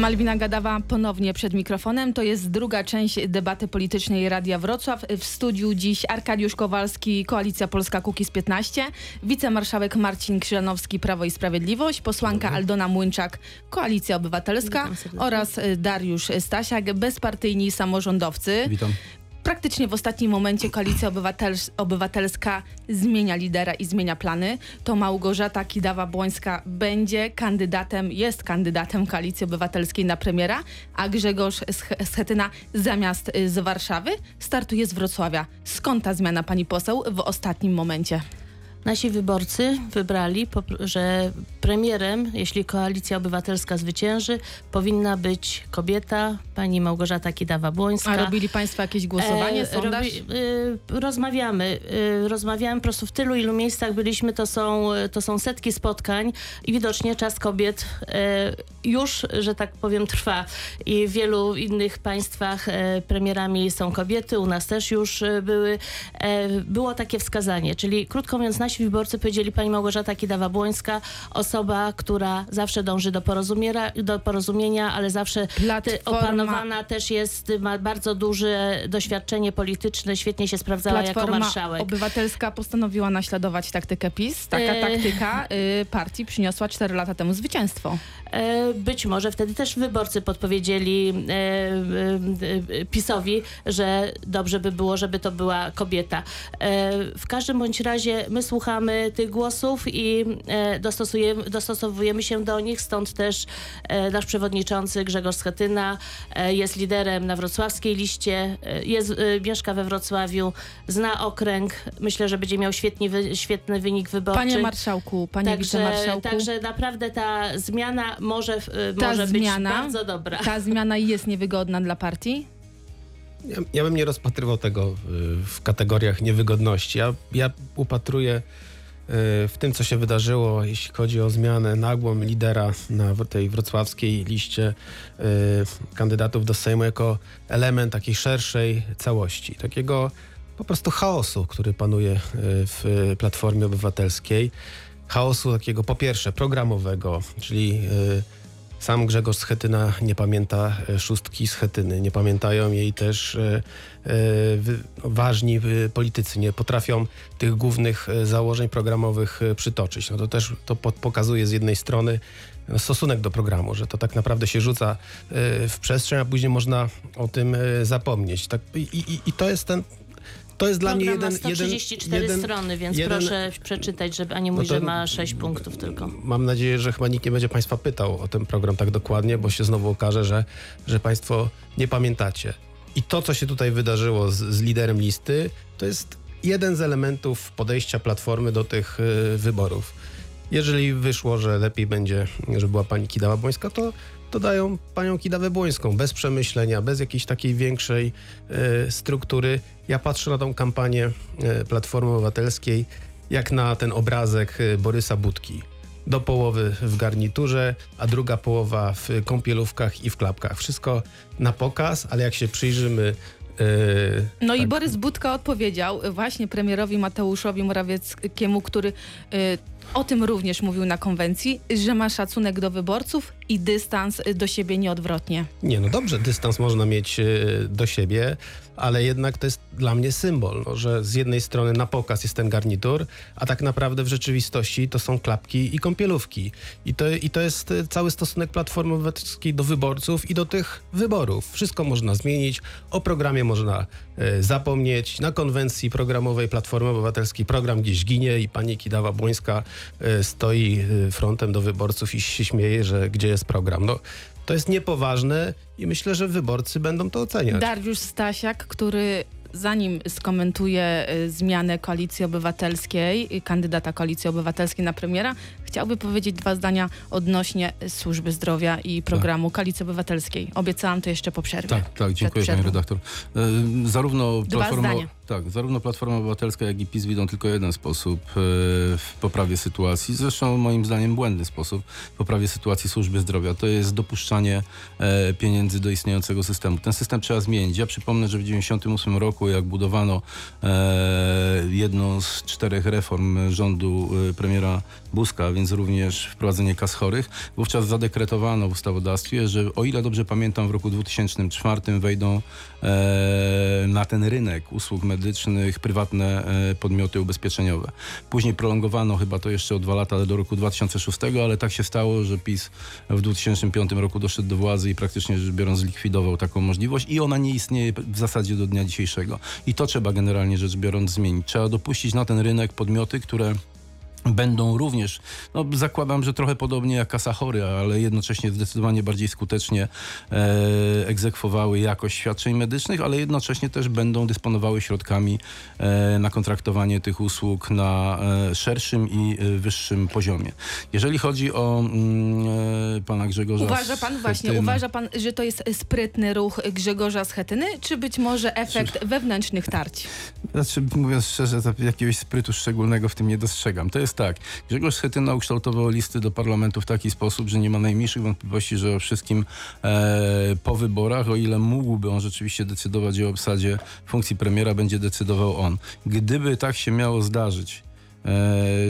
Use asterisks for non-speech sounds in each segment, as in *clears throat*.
Malwina Gadawa ponownie przed mikrofonem. To jest druga część debaty politycznej Radia Wrocław. W studiu dziś Arkadiusz Kowalski, Koalicja Polska Kukiz 15, wicemarszałek Marcin Krzyżanowski, Prawo i Sprawiedliwość, posłanka Aldona Młynczak, Koalicja Obywatelska oraz Dariusz Stasiak, bezpartyjni samorządowcy. Witam. Praktycznie w ostatnim momencie Koalicja Obywatels- Obywatelska zmienia lidera i zmienia plany. To Małgorzata Kidawa-Błońska będzie kandydatem, jest kandydatem Koalicji Obywatelskiej na premiera, a Grzegorz Sch- Schetyna zamiast y, z Warszawy startuje z Wrocławia. Skąd ta zmiana, pani poseł, w ostatnim momencie? Nasi wyborcy wybrali, że premierem, jeśli koalicja obywatelska zwycięży, powinna być kobieta, pani Małgorzata Kidawa-Błońska. A robili państwo jakieś głosowanie, E, sondaż? robi- y, rozmawiamy. Y, rozmawiamy po prostu w tylu, ilu miejscach byliśmy, to są, to są setki spotkań i widocznie czas kobiet e, już, że tak powiem, trwa. I w wielu innych państwach e, premierami są kobiety, u nas też już e, były. E, było takie wskazanie, czyli krótko mówiąc, nasi wyborcy powiedzieli pani Małgorzata Kidawa-Błońska, osoba, która zawsze dąży do porozumienia, do porozumienia ale zawsze Platforma- opanowana też jest, ma bardzo duże doświadczenie polityczne, świetnie się sprawdzała jako Platforma marszałek. Obywatelska postanowiła naśladować taktykę PiS. Taka E. taktyka y, partii przyniosła 4 lata temu zwycięstwo. E, Być może wtedy też wyborcy podpowiedzieli e, e, e, PiSowi, że dobrze by było, żeby to była kobieta. E, W każdym bądź razie my słuchamy tych głosów i dostosujemy, dostosowujemy się do nich, stąd też e, nasz przewodniczący Grzegorz Schetyna e, jest liderem na wrocławskiej liście, e, jest, e, mieszka we Wrocławiu, zna okręg. Myślę, że będzie miał świetnie, wy- świetny wynik wyborczy. Panie marszałku, panie wicemarszałku. Także naprawdę ta zmiana może, Ta może zmiana- być bardzo dobra. Ta zmiana jest niewygodna dla partii? Ja, ja bym nie rozpatrywał tego w kategoriach niewygodności. Ja, ja upatruję w tym, co się wydarzyło, jeśli chodzi o zmianę nagłą lidera na tej wrocławskiej liście y, kandydatów do Sejmu jako element takiej szerszej całości, takiego po prostu chaosu, który panuje y, w Platformie Obywatelskiej. Chaosu takiego po pierwsze programowego, czyli y, sam Grzegorz Schetyna nie pamięta e, szóstki Schetyny, nie pamiętają jej też e, e, ważni politycy, nie potrafią tych głównych założeń programowych przytoczyć. No to też to po- pokazuje z jednej strony no, stosunek do programu, że to tak naprawdę się rzuca w przestrzeń, a później można o tym zapomnieć. Tak, i, i, I to jest ten, to jest dla mnie jeden, ma jeden, 134 jeden, strony, więc jeden- proszę przeczytać, żeby, a nie No mówić, to- że ma 6 punktów tylko. Mam nadzieję, że chyba nikt nie będzie Państwa pytał o ten program tak dokładnie, bo się znowu okaże, że, że Państwo nie pamiętacie. I to, co się tutaj wydarzyło z, z liderem listy, to jest jeden z elementów podejścia Platformy do tych y, wyborów. Jeżeli wyszło, że lepiej będzie, żeby była pani Kidawa Błońska, to, to dają panią Kidawę Błońską, bez przemyślenia, bez jakiejś takiej większej y, struktury. Ja patrzę na tą kampanię y, Platformy Obywatelskiej jak na ten obrazek y, Borysa Budki. Do połowy w garniturze, a druga połowa w kąpielówkach i w klapkach. Wszystko na pokaz, ale jak się przyjrzymy. No i tak, Borys Budka odpowiedział właśnie premierowi Mateuszowi Morawieckiemu, który o tym również mówił na konwencji, że ma szacunek do wyborców i dystans y, do siebie nieodwrotnie. Nie, no dobrze, dystans można mieć y, do siebie, ale jednak to jest dla mnie symbol, no, że z jednej strony na pokaz jest ten garnitur, a tak naprawdę w rzeczywistości to są klapki i kąpielówki. I to, i to jest y, cały stosunek Platformy Obywatelskiej do wyborców i do tych wyborów. Wszystko można zmienić, o programie można y, zapomnieć. Na konwencji programowej Platformy Obywatelskiej program gdzieś ginie i pani Kidawa-Błońska y, stoi frontem do wyborców i się śmieje, że gdzie jest program. No, to jest niepoważne i myślę, że wyborcy będą to oceniać. Dariusz Stasiak, który zanim skomentuje y, zmianę Koalicji Obywatelskiej, y, kandydata Koalicji Obywatelskiej na premiera, chciałby powiedzieć dwa zdania odnośnie służby zdrowia i programu Koalicji Obywatelskiej. Obiecałam to jeszcze po przerwie. Tak, tak, dziękuję pani redaktor. E, Zarówno Dwa Platforma, zdania. tak, zarówno Platforma Obywatelska, jak i PiS widzą tylko jeden sposób e, w poprawie sytuacji, zresztą moim zdaniem błędny sposób w poprawie sytuacji służby zdrowia. To jest dopuszczanie e, pieniędzy do istniejącego systemu. Ten system trzeba zmienić. Ja przypomnę, że w 1998 roku, jak budowano jedną z czterech reform rządu premiera Buzka, więc również wprowadzenie kas chorych. Wówczas zadekretowano w ustawodawstwie, że o ile dobrze pamiętam, w roku 2004 wejdą e, na ten rynek usług medycznych prywatne e, podmioty ubezpieczeniowe. Później prolongowano chyba to jeszcze o dwa lata do roku 2006, ale tak się stało, że PiS w 2005 roku doszedł do władzy i praktycznie rzecz biorąc zlikwidował taką możliwość i ona nie istnieje w zasadzie do dnia dzisiejszego. I to trzeba generalnie rzecz biorąc zmienić. Trzeba dopuścić na ten rynek podmioty, które będą również, no zakładam, że trochę podobnie jak kasa chory, ale jednocześnie zdecydowanie bardziej skutecznie e, egzekwowały jakość świadczeń medycznych, ale jednocześnie też będą dysponowały środkami e, na kontraktowanie tych usług na e, szerszym i e, wyższym poziomie. Jeżeli chodzi o mm, e, pana Grzegorza Uważa pan właśnie, Schetyny- uważa pan, że to jest sprytny ruch Grzegorza Schetyny, czy być może efekt wewnętrznych tarć? Znaczy, mówiąc szczerze, jakiegoś sprytu szczególnego w tym nie dostrzegam. To jest tak. Grzegorz Schetyna ukształtował listy do parlamentu w taki sposób, że nie ma najmniejszych wątpliwości, że o wszystkim e, po wyborach, o ile mógłby on rzeczywiście decydować o obsadzie funkcji premiera, będzie decydował on. Gdyby tak się miało zdarzyć,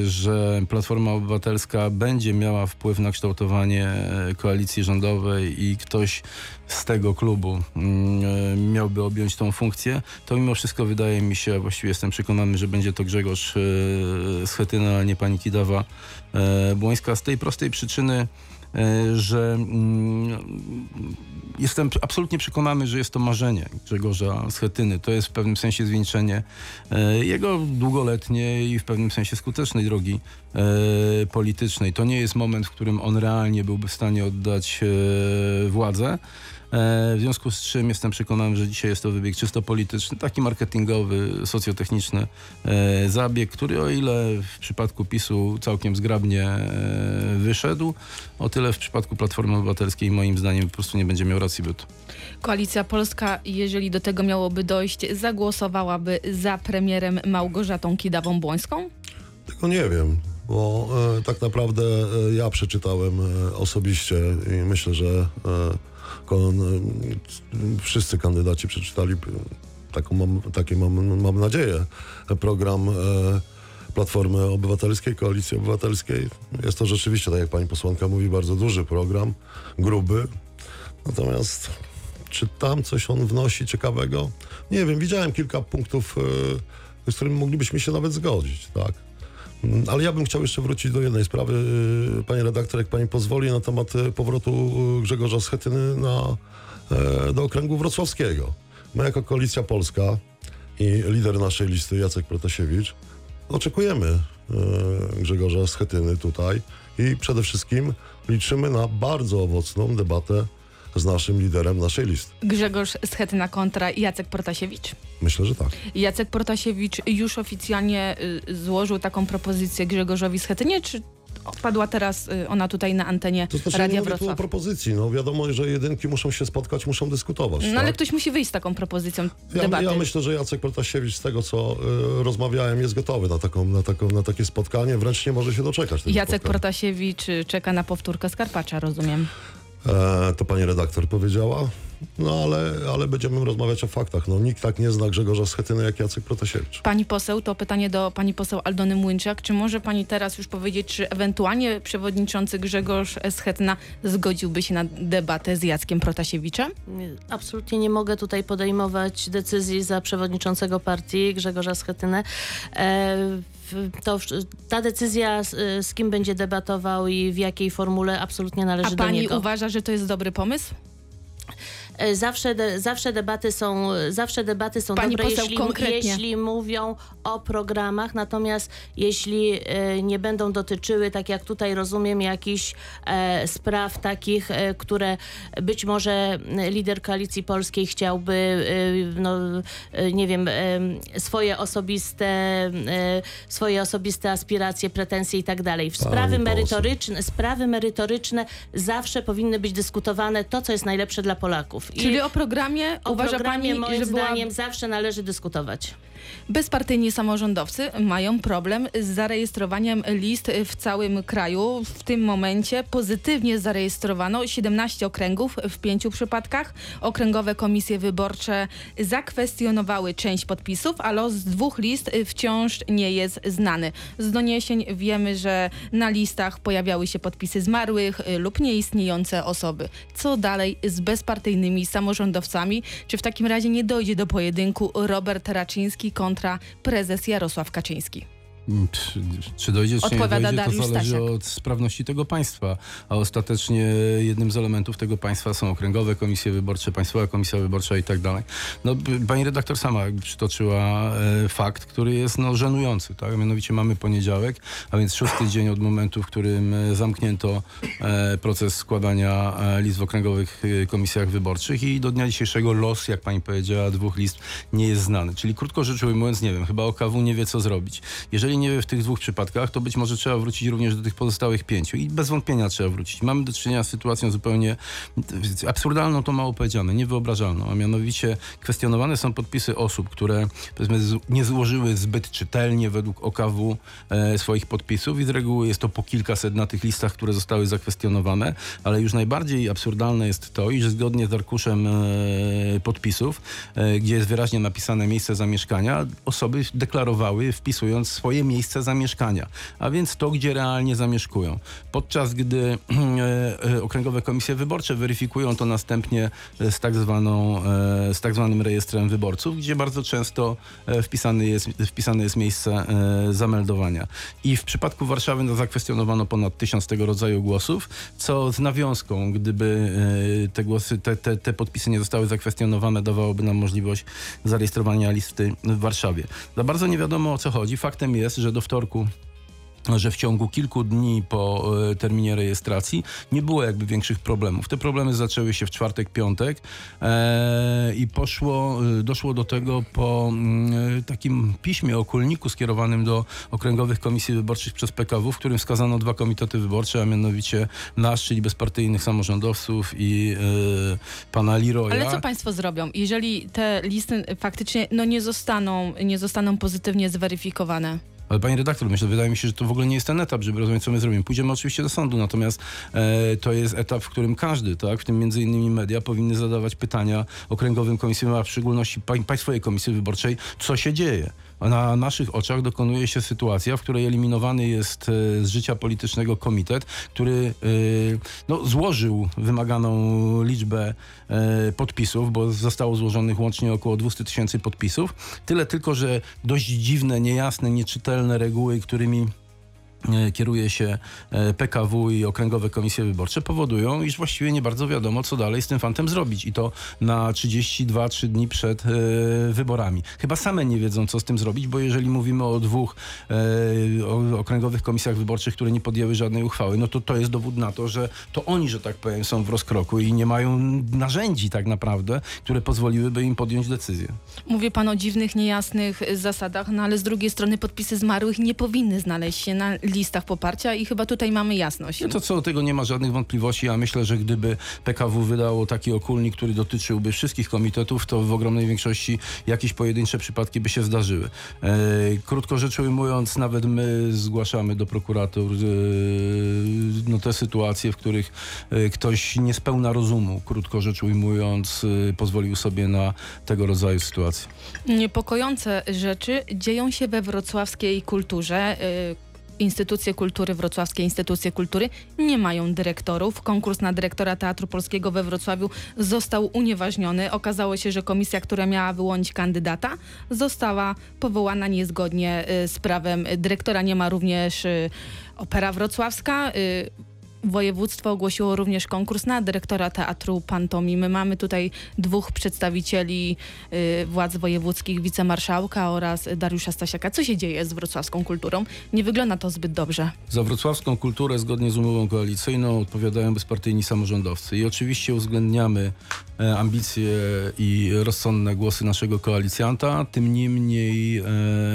że Platforma Obywatelska będzie miała wpływ na kształtowanie e, koalicji rządowej i ktoś z tego klubu mm, e, miałby objąć tą funkcję, to mimo wszystko wydaje mi się, właściwie jestem przekonany, że będzie to Grzegorz e, Schetyna, a nie pani Kidawa e, Błońska. Z tej prostej przyczyny, e, że mm, jestem absolutnie przekonany, że jest to marzenie Grzegorza Schetyny. To jest w pewnym sensie zwieńczenie e, jego długoletniej i w pewnym sensie skutecznej drogi e, politycznej. To nie jest moment, w którym on realnie byłby w stanie oddać e, władzę. E, W związku z czym jestem przekonany, że dzisiaj jest to wybieg czysto polityczny, taki marketingowy, socjotechniczny e, zabieg, który o ile w przypadku PiSu całkiem zgrabnie e, wyszedł, o tyle w przypadku Platformy Obywatelskiej moim zdaniem po prostu nie będzie miał racji bytu. Koalicja Polska, jeżeli do tego miałoby dojść, zagłosowałaby za premierem Małgorzatą Kidawą-Błońską? Tego nie wiem, bo e, tak naprawdę e, ja przeczytałem e, osobiście i myślę, że wszyscy kandydaci przeczytali, taką mam, takie mam, mam nadzieję, program e, Platformy Obywatelskiej, Koalicji Obywatelskiej. Jest to rzeczywiście, tak jak pani posłanka mówi, bardzo duży program, gruby. Natomiast czy tam coś on wnosi ciekawego? Nie wiem, widziałem kilka punktów, e, z którymi moglibyśmy się nawet zgodzić, tak. Mm, Ale ja bym chciał jeszcze wrócić do jednej sprawy, y, panie redaktor, jak pani pozwoli, na temat y, powrotu y, Grzegorza Schetyny na, e, do okręgu wrocławskiego. My jako Koalicja Polska i lider naszej listy Jacek Protasiewicz oczekujemy Grzegorza Schetyny tutaj i przede wszystkim liczymy na bardzo owocną debatę z naszym liderem naszej listy. Grzegorz Schetyna kontra Jacek Protasiewicz? Myślę, że tak. Jacek Protasiewicz już oficjalnie y, złożył taką propozycję Grzegorzowi Schetynie, czy padła teraz y, ona tutaj na antenie To znaczy, ja nie Radia mówię tu o Wrocław? propozycji. No wiadomo, że jedynki muszą się spotkać, muszą dyskutować. No tak? ale ktoś musi wyjść z taką propozycją Ja, debaty. ja myślę, że Jacek Protasiewicz z tego, co y, rozmawiałem, jest gotowy na, taką, na, taką, na takie spotkanie. Wręcz nie może się doczekać Jacek spotkania. Protasiewicz y, czeka na powtórkę Skarpacza, rozumiem. E, to pani redaktor powiedziała. No ale, ale będziemy rozmawiać o faktach. No, nikt tak nie zna Grzegorza Schetyny jak Jacek Protasiewicz. Pani poseł, to pytanie do pani poseł Aldony Młynczak. Czy może pani teraz już powiedzieć, czy ewentualnie przewodniczący Grzegorz Schetyna zgodziłby się na debatę z Jackiem Protasiewiczem? Nie, Absolutnie nie mogę tutaj podejmować decyzji za przewodniczącego partii Grzegorza Schetynę. E, to, ta decyzja, z, z kim będzie debatował i w jakiej formule, absolutnie należy A do pani niego. uważa, że to jest dobry pomysł? E, Zawsze, de, zawsze debaty są, zawsze debaty są Pani dobre, poseł, jeśli, jeśli mówią o programach, natomiast jeśli e, nie będą dotyczyły, tak jak tutaj rozumiem, jakichś e, spraw takich, e, które być może e, lider Koalicji Polskiej chciałby, e, no, e, nie wiem, e, swoje osobiste, e, swoje osobiste aspiracje, pretensje i tak dalej. Sprawy merytoryczne, sprawy merytoryczne zawsze powinny być dyskutowane to, co jest najlepsze dla Polaków. I Czyli o programie o uważa programie pani, moim że była... zdaniem zawsze należy dyskutować. Bezpartyjni samorządowcy mają problem z zarejestrowaniem list w całym kraju. W tym momencie pozytywnie zarejestrowano 17 okręgów w pięciu przypadkach. Okręgowe komisje wyborcze zakwestionowały część podpisów, a los dwóch list wciąż nie jest znany. Z doniesień wiemy, że na listach pojawiały się podpisy zmarłych lub nieistniejące osoby. Co dalej z bezpartyjnymi samorządowcami? Czy w takim razie nie dojdzie do pojedynku Robert Raczyński kontra prezes Jarosław Kaczyński? Mm, Czy, czy dojdzie, czy nie Odpowiada dojdzie, to Dariusz zależy Stasiak. od sprawności tego państwa. A ostatecznie jednym z elementów tego państwa są okręgowe komisje wyborcze, Państwowa Komisja Wyborcza i tak dalej. No, pani redaktor sama przytoczyła e, fakt, który jest no, żenujący. Tak? Mianowicie mamy poniedziałek, a więc szósty dzień od momentu, w którym e, zamknięto e, proces składania e, list w okręgowych e, komisjach wyborczych i do dnia dzisiejszego los, jak pani powiedziała, dwóch list nie jest znany. Czyli krótko rzecz ujmując, nie wiem, chyba OKW nie wie, co zrobić. Jeżeli nie wie w tych dwóch przypadkach, to być może trzeba wrócić również do tych pozostałych pięciu. I bez wątpienia trzeba wrócić. Mamy do czynienia z sytuacją zupełnie absurdalną, to mało powiedziane, niewyobrażalną, a mianowicie kwestionowane są podpisy osób, które nie złożyły zbyt czytelnie według OKW e, swoich podpisów i z reguły jest to po kilkaset na tych listach, które zostały zakwestionowane, ale już najbardziej absurdalne jest to, iż zgodnie z arkuszem e, podpisów, e, gdzie jest wyraźnie napisane miejsce zamieszkania, osoby deklarowały, wpisując swoje miejsce zamieszkania, a więc to, gdzie realnie zamieszkują. Podczas gdy *clears throat* e, e, okręgowe komisje wyborcze weryfikują to następnie z tak, zwaną, e, z tak zwanym rejestrem wyborców, gdzie bardzo często e, wpisany jest, wpisane jest miejsce zameldowania. I w przypadku Warszawy no, zakwestionowano ponad tysiąc tego rodzaju głosów, co z nawiązką, gdyby te głosy, te, te, te podpisy nie zostały zakwestionowane, dawałoby nam możliwość zarejestrowania listy w Warszawie. Za bardzo nie wiadomo o co chodzi. Faktem jest, że do wtorku że w ciągu kilku dni po e, terminie rejestracji nie było jakby większych problemów. Te problemy zaczęły się w czwartek, piątek e, i poszło, e, doszło do tego po mm, e, takim piśmie okulniku skierowanym do okręgowych komisji wyborczych przez PKW, w którym wskazano dwa komitety wyborcze, a mianowicie nasz, czyli bezpartyjnych samorządowców i e, pana Leroya. Ale co państwo zrobią, jeżeli te listy faktycznie no, nie, zostaną, nie zostaną pozytywnie zweryfikowane? Ale pani redaktor, myślę, wydaje mi się, że to w ogóle nie jest ten etap, żeby rozumieć, co my zrobimy. Pójdziemy oczywiście do sądu, natomiast e, to jest etap, w którym każdy, tak, w tym między innymi media, powinny zadawać pytania okręgowym komisjom, a w szczególności pa, Państwowej Komisji Wyborczej, co się dzieje. Na naszych oczach dokonuje się sytuacja, w której eliminowany jest e, z życia politycznego komitet, który e, no, złożył wymaganą liczbę e, podpisów, bo zostało złożonych łącznie około 200 tysięcy podpisów. Tyle tylko, że dość dziwne, niejasne, nieczytelne reguły, którymi kieruje się e, PKW i okręgowe komisje wyborcze, powodują, iż właściwie nie bardzo wiadomo, co dalej z tym fantem zrobić. I to na 32-3 dni przed e, wyborami. Chyba same nie wiedzą, co z tym zrobić, bo jeżeli mówimy o dwóch e, o, okręgowych komisjach wyborczych, które nie podjęły żadnej uchwały, no to to jest dowód na to, że to oni, że tak powiem, są w rozkroku i nie mają narzędzi tak naprawdę, które pozwoliłyby im podjąć decyzję. Mówi pan o dziwnych, niejasnych zasadach, no ale z drugiej strony podpisy zmarłych nie powinny znaleźć się na listach poparcia i chyba tutaj mamy jasność. No to co do tego nie ma żadnych wątpliwości. Ja myślę, że gdyby PKW wydało taki okulnik, który dotyczyłby wszystkich komitetów, to w ogromnej większości jakieś pojedyncze przypadki by się zdarzyły. E, krótko rzecz ujmując, nawet my zgłaszamy do prokuratur e, no, te sytuacje, w których e, ktoś niespełna rozumu, krótko rzecz ujmując, pozwolił sobie na tego rodzaju sytuacje. Niepokojące rzeczy dzieją się we wrocławskiej kulturze. Y, Instytucje kultury, wrocławskie instytucje kultury nie mają dyrektorów. Konkurs na dyrektora Teatru Polskiego we Wrocławiu został unieważniony. Okazało się, że komisja, która miała wyłonić kandydata, została powołana niezgodnie y, z prawem. Dyrektora nie ma również y, Opera Wrocławska. Województwo ogłosiło również konkurs na dyrektora Teatru Pantomimy. Mamy tutaj dwóch przedstawicieli y, władz wojewódzkich, wicemarszałka oraz Dariusza Stasiaka. Co się dzieje z wrocławską kulturą? Nie wygląda to zbyt dobrze. Za wrocławską kulturę zgodnie z umową koalicyjną odpowiadają bezpartyjni samorządowcy i oczywiście uwzględniamy ambicje i rozsądne głosy naszego koalicjanta. Tym niemniej e,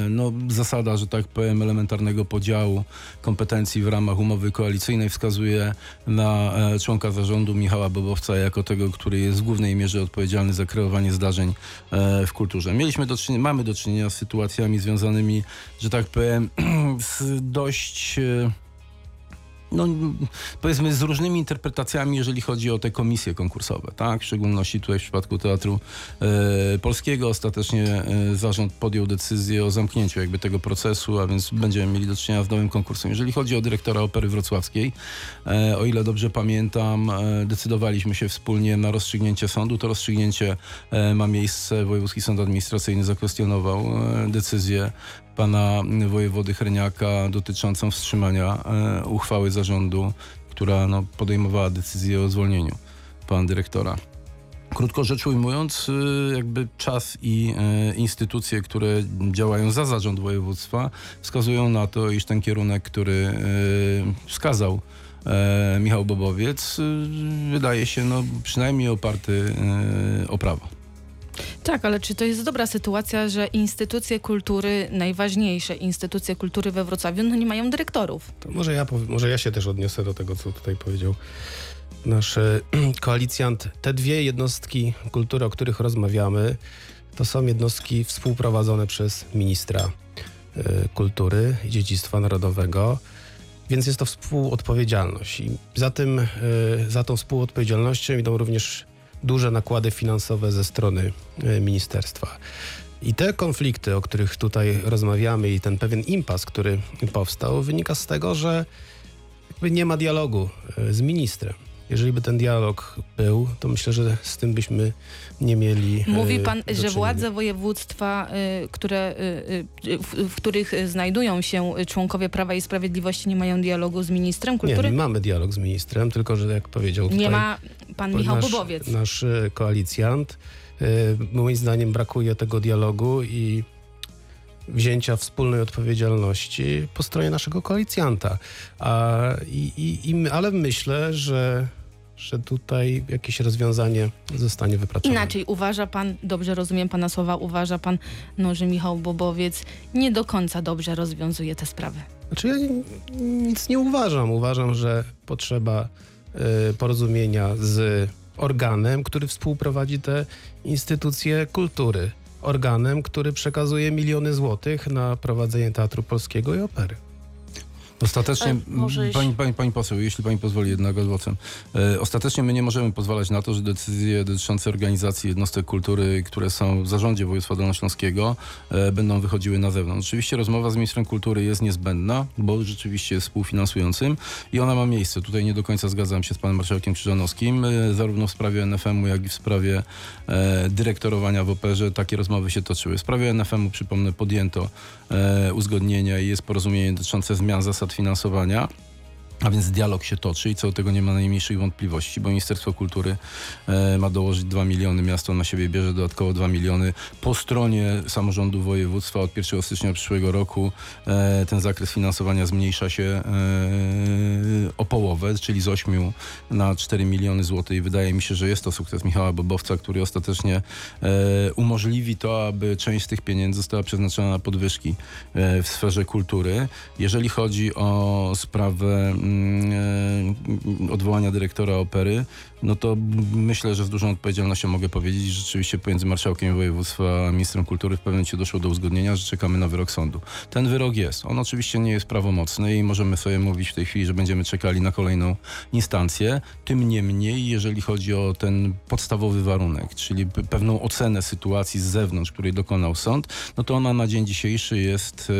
no, zasada, że tak powiem, elementarnego podziału kompetencji w ramach umowy koalicyjnej wskazuje na e, członka zarządu Michała Bobowca jako tego, który jest w głównej mierze odpowiedzialny za kreowanie zdarzeń e, w kulturze. Mieliśmy do czynienia, mamy do czynienia z sytuacjami związanymi, że tak powiem, *clears throat* z dość e, no, powiedzmy z różnymi interpretacjami, jeżeli chodzi o te komisje konkursowe, tak? W szczególności tutaj w przypadku Teatru e, Polskiego ostatecznie e, zarząd podjął decyzję o zamknięciu jakby tego procesu, a więc będziemy mieli do czynienia z nowym konkursem. Jeżeli chodzi o dyrektora Opery Wrocławskiej, e, o ile dobrze pamiętam, e, decydowaliśmy się wspólnie na rozstrzygnięcie sądu. To rozstrzygnięcie e, ma miejsce. Wojewódzki Sąd Administracyjny zakwestionował e, decyzję pana wojewody Herniaka dotyczącą wstrzymania e, uchwały zarządu, która no, podejmowała decyzję o zwolnieniu pana dyrektora. Krótko rzecz ujmując, y, jakby czas i e, instytucje, które działają za zarząd województwa, wskazują na to, iż ten kierunek, który e, wskazał e, Michał Bobowiec, wydaje się no, przynajmniej oparty e, o prawo. Tak, ale czy to jest dobra sytuacja, że instytucje kultury, najważniejsze instytucje kultury we Wrocławiu, no nie mają dyrektorów? To może ja, pow- może ja się też odniosę do tego, co tutaj powiedział nasz e, *clears throat* koalicjant. Te dwie jednostki kultury, o których rozmawiamy, to są jednostki współprowadzone przez ministra e, kultury i dziedzictwa narodowego. Więc jest to współodpowiedzialność. I za, tym, e, za tą współodpowiedzialnością idą również duże nakłady finansowe ze strony e, ministerstwa. I te konflikty, o których tutaj rozmawiamy, i ten pewien impas, który powstał, wynika z tego, że jakby nie ma dialogu e, z ministrem. Jeżeli by ten dialog był, to myślę, że z tym byśmy nie mieli. e, Mówi pan, że władze województwa, y, które, y, w, w których znajdują się członkowie Prawa i Sprawiedliwości, nie mają dialogu z ministrem Nie, kultury? my mamy dialog z ministrem, tylko że jak powiedział tutaj Nie ma pan Michał nasz, Bobowiec. nasz e, koalicjant, e, moim zdaniem brakuje tego dialogu i wzięcia wspólnej odpowiedzialności po stronie naszego koalicjanta. A, i, i, ale myślę, że, że tutaj jakieś rozwiązanie zostanie wypracowane. Inaczej uważa pan, dobrze rozumiem pana słowa, uważa pan, no, że Michał Bobowiec nie do końca dobrze rozwiązuje te sprawy. Znaczy ja ni- nic nie uważam. Uważam, że potrzeba e, porozumienia z organem, który współprowadzi te instytucje kultury. Organem, który przekazuje miliony złotych na prowadzenie Teatru Polskiego i Opery. Ostatecznie, może pani, pani, pani poseł, jeśli pani pozwoli jednak głosem. E, ostatecznie my nie możemy pozwalać na to, że decyzje dotyczące organizacji jednostek kultury, które są w zarządzie województwa dolnośląskiego, e, będą wychodziły na zewnątrz. Oczywiście rozmowa z ministrem kultury jest niezbędna, bo rzeczywiście jest współfinansującym i ona ma miejsce. Tutaj nie do końca zgadzam się z panem marszałkiem Krzyżanowskim, e, zarówno w sprawie NFM-u, jak i w sprawie dyrektorowania w operze. Takie rozmowy się toczyły. W sprawie NFM-u, przypomnę, podjęto uzgodnienia i jest porozumienie dotyczące zmian zasad finansowania. A więc dialog się toczy i co do tego nie ma najmniejszych wątpliwości, bo Ministerstwo Kultury e, ma dołożyć 2 miliony, miasto na siebie bierze dodatkowo 2 miliony. Po stronie samorządu województwa od 1 stycznia przyszłego roku e, ten zakres finansowania zmniejsza się e, o połowę, czyli z 8 na 4 miliony złotych. I wydaje mi się, że jest to sukces Michała Bobowca, który ostatecznie e, umożliwi to, aby część z tych pieniędzy została przeznaczona na podwyżki e, w sferze kultury. Jeżeli chodzi o sprawę mm, odwołania dyrektora opery, no to myślę, że z dużą odpowiedzialnością mogę powiedzieć, że rzeczywiście pomiędzy marszałkiem województwa a ministrem kultury w pewnym momencie doszło do uzgodnienia, że czekamy na wyrok sądu. Ten wyrok jest. On oczywiście nie jest prawomocny i możemy sobie mówić w tej chwili, że będziemy czekali na kolejną instancję. Tym niemniej, jeżeli chodzi o ten podstawowy warunek, czyli pe- pewną ocenę sytuacji z zewnątrz, której dokonał sąd, no to ona na dzień dzisiejszy jest,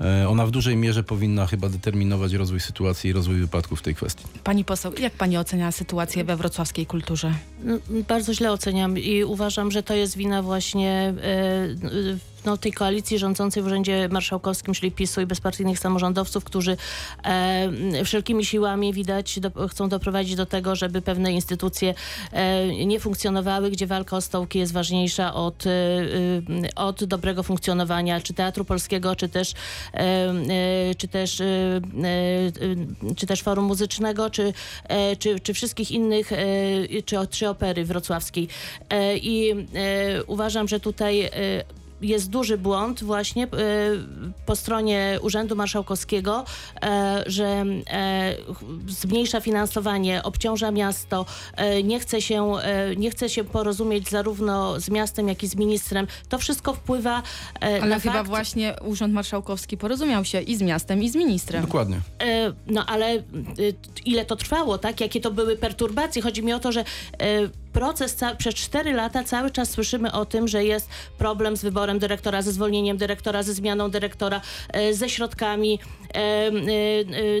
e, e, ona w dużej mierze powinna chyba determinować rozwój sytuacji i rozwój wypadków w tej kwestii. Pani poseł, jak pani ocenia sytuację we wrocławskiej kulturze? No, Bardzo źle oceniam i uważam, że to jest wina właśnie e, no, tej koalicji rządzącej w Urzędzie Marszałkowskim, czyli PiSu i bezpartyjnych samorządowców, którzy e, wszelkimi siłami widać do, chcą doprowadzić do tego, żeby pewne instytucje e, nie funkcjonowały, gdzie walka o stołki jest ważniejsza od, e, e, od dobrego funkcjonowania czy Teatru Polskiego, czy też, e, e, czy też, czy też Forum Muzycznego, czy, czy, czy wszystkich innych, czy, czy opery wrocławskiej. I uważam, że tutaj jest duży błąd właśnie e, po stronie Urzędu Marszałkowskiego, e, że e, zmniejsza finansowanie, obciąża miasto, nie chce, się, nie chce się porozumieć zarówno z miastem, jak i z ministrem. To wszystko wpływa Ale na chyba fakt, właśnie Urząd Marszałkowski porozumiał się i z miastem, i z ministrem. Dokładnie. No ale ile to trwało, tak? Jakie to były perturbacje? Chodzi mi o to, że proces przez 4 lata cały czas słyszymy o tym, że jest problem z wyborem dyrektora, ze zwolnieniem dyrektora, ze zmianą dyrektora, e, ze środkami e, e,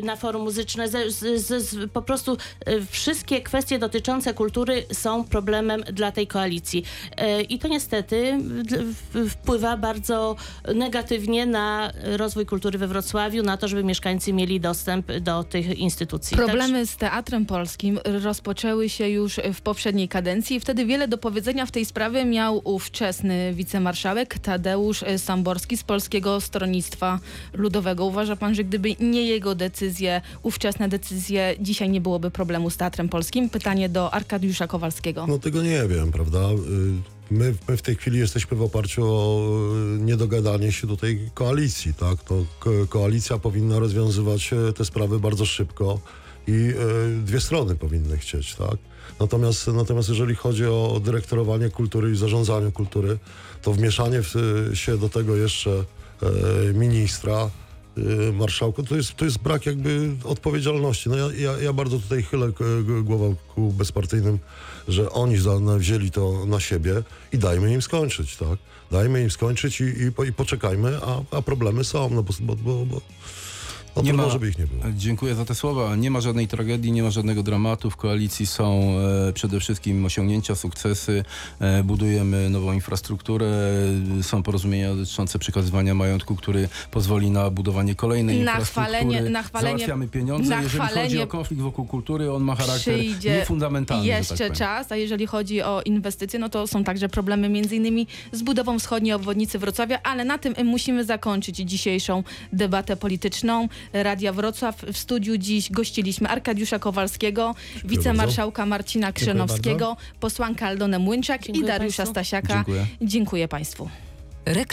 na forum muzyczne, ze, po prostu wszystkie kwestie dotyczące kultury są problemem dla tej koalicji. I to niestety wpływa bardzo negatywnie na rozwój kultury we Wrocławiu, na to, żeby mieszkańcy mieli dostęp do tych instytucji. Problemy z Teatrem Polskim rozpoczęły się już w poprzedniej kadencji i wtedy wiele do powiedzenia w tej sprawie miał ówczesny wicemarszałek Tadeusz Samborski z Polskiego Stronnictwa Ludowego. Uważa pan, że gdyby nie jego decyzje, ówczesne decyzje, dzisiaj nie byłoby problemu z Teatrem Polskim? Pytanie do Arkadiusza Kowalskiego. No tego nie wiem, prawda? Y, My, my w tej chwili jesteśmy w oparciu o y, niedogadanie się do tej koalicji, tak? To ko koalicja powinna rozwiązywać e, te sprawy bardzo szybko i dwie strony powinny chcieć, tak? Natomiast, natomiast jeżeli chodzi o dyrektorowanie kultury i zarządzanie kultury, to wmieszanie w, się do tego jeszcze e, ministra, y, marszałku, to jest, to jest brak jakby odpowiedzialności. No ja, ja, ja bardzo tutaj chylę e, g- głową ku bezpartyjnym, że oni wzięli to na siebie i dajmy im skończyć, tak? Dajmy im skończyć i, i, i poczekajmy, a, a problemy są, no bo, bo, bo, bo no Nie ma- żeby ich nie było. Dziękuję za te słowa. Nie ma żadnej tragedii, nie ma żadnego dramatu. W koalicji są e, przede wszystkim osiągnięcia, sukcesy. E, budujemy nową infrastrukturę. E, są porozumienia dotyczące przekazywania majątku, który pozwoli na budowanie kolejnej Na infrastruktury. chwalenie- na chwalenie- Załatwiamy pieniądze. na Jeżeli chodzi chwalenie o konflikt wokół kultury, on ma charakter Przyjdzie niefundamentalny. że jeszcze tak czas, a jeżeli chodzi o inwestycje, no to są także problemy między innymi z budową wschodniej obwodnicy Wrocławia, ale na tym musimy zakończyć dzisiejszą debatę polityczną. Radia Wrocław w studiu dziś gościliśmy Arkadiusza Kowalskiego, wicemarszałka Marcina Krzynowskiego, posłankę Aldonę Młynczak i Dziękuję Dariusza państwu. Stasiaka. Dziękuję. Dziękuję Państwu.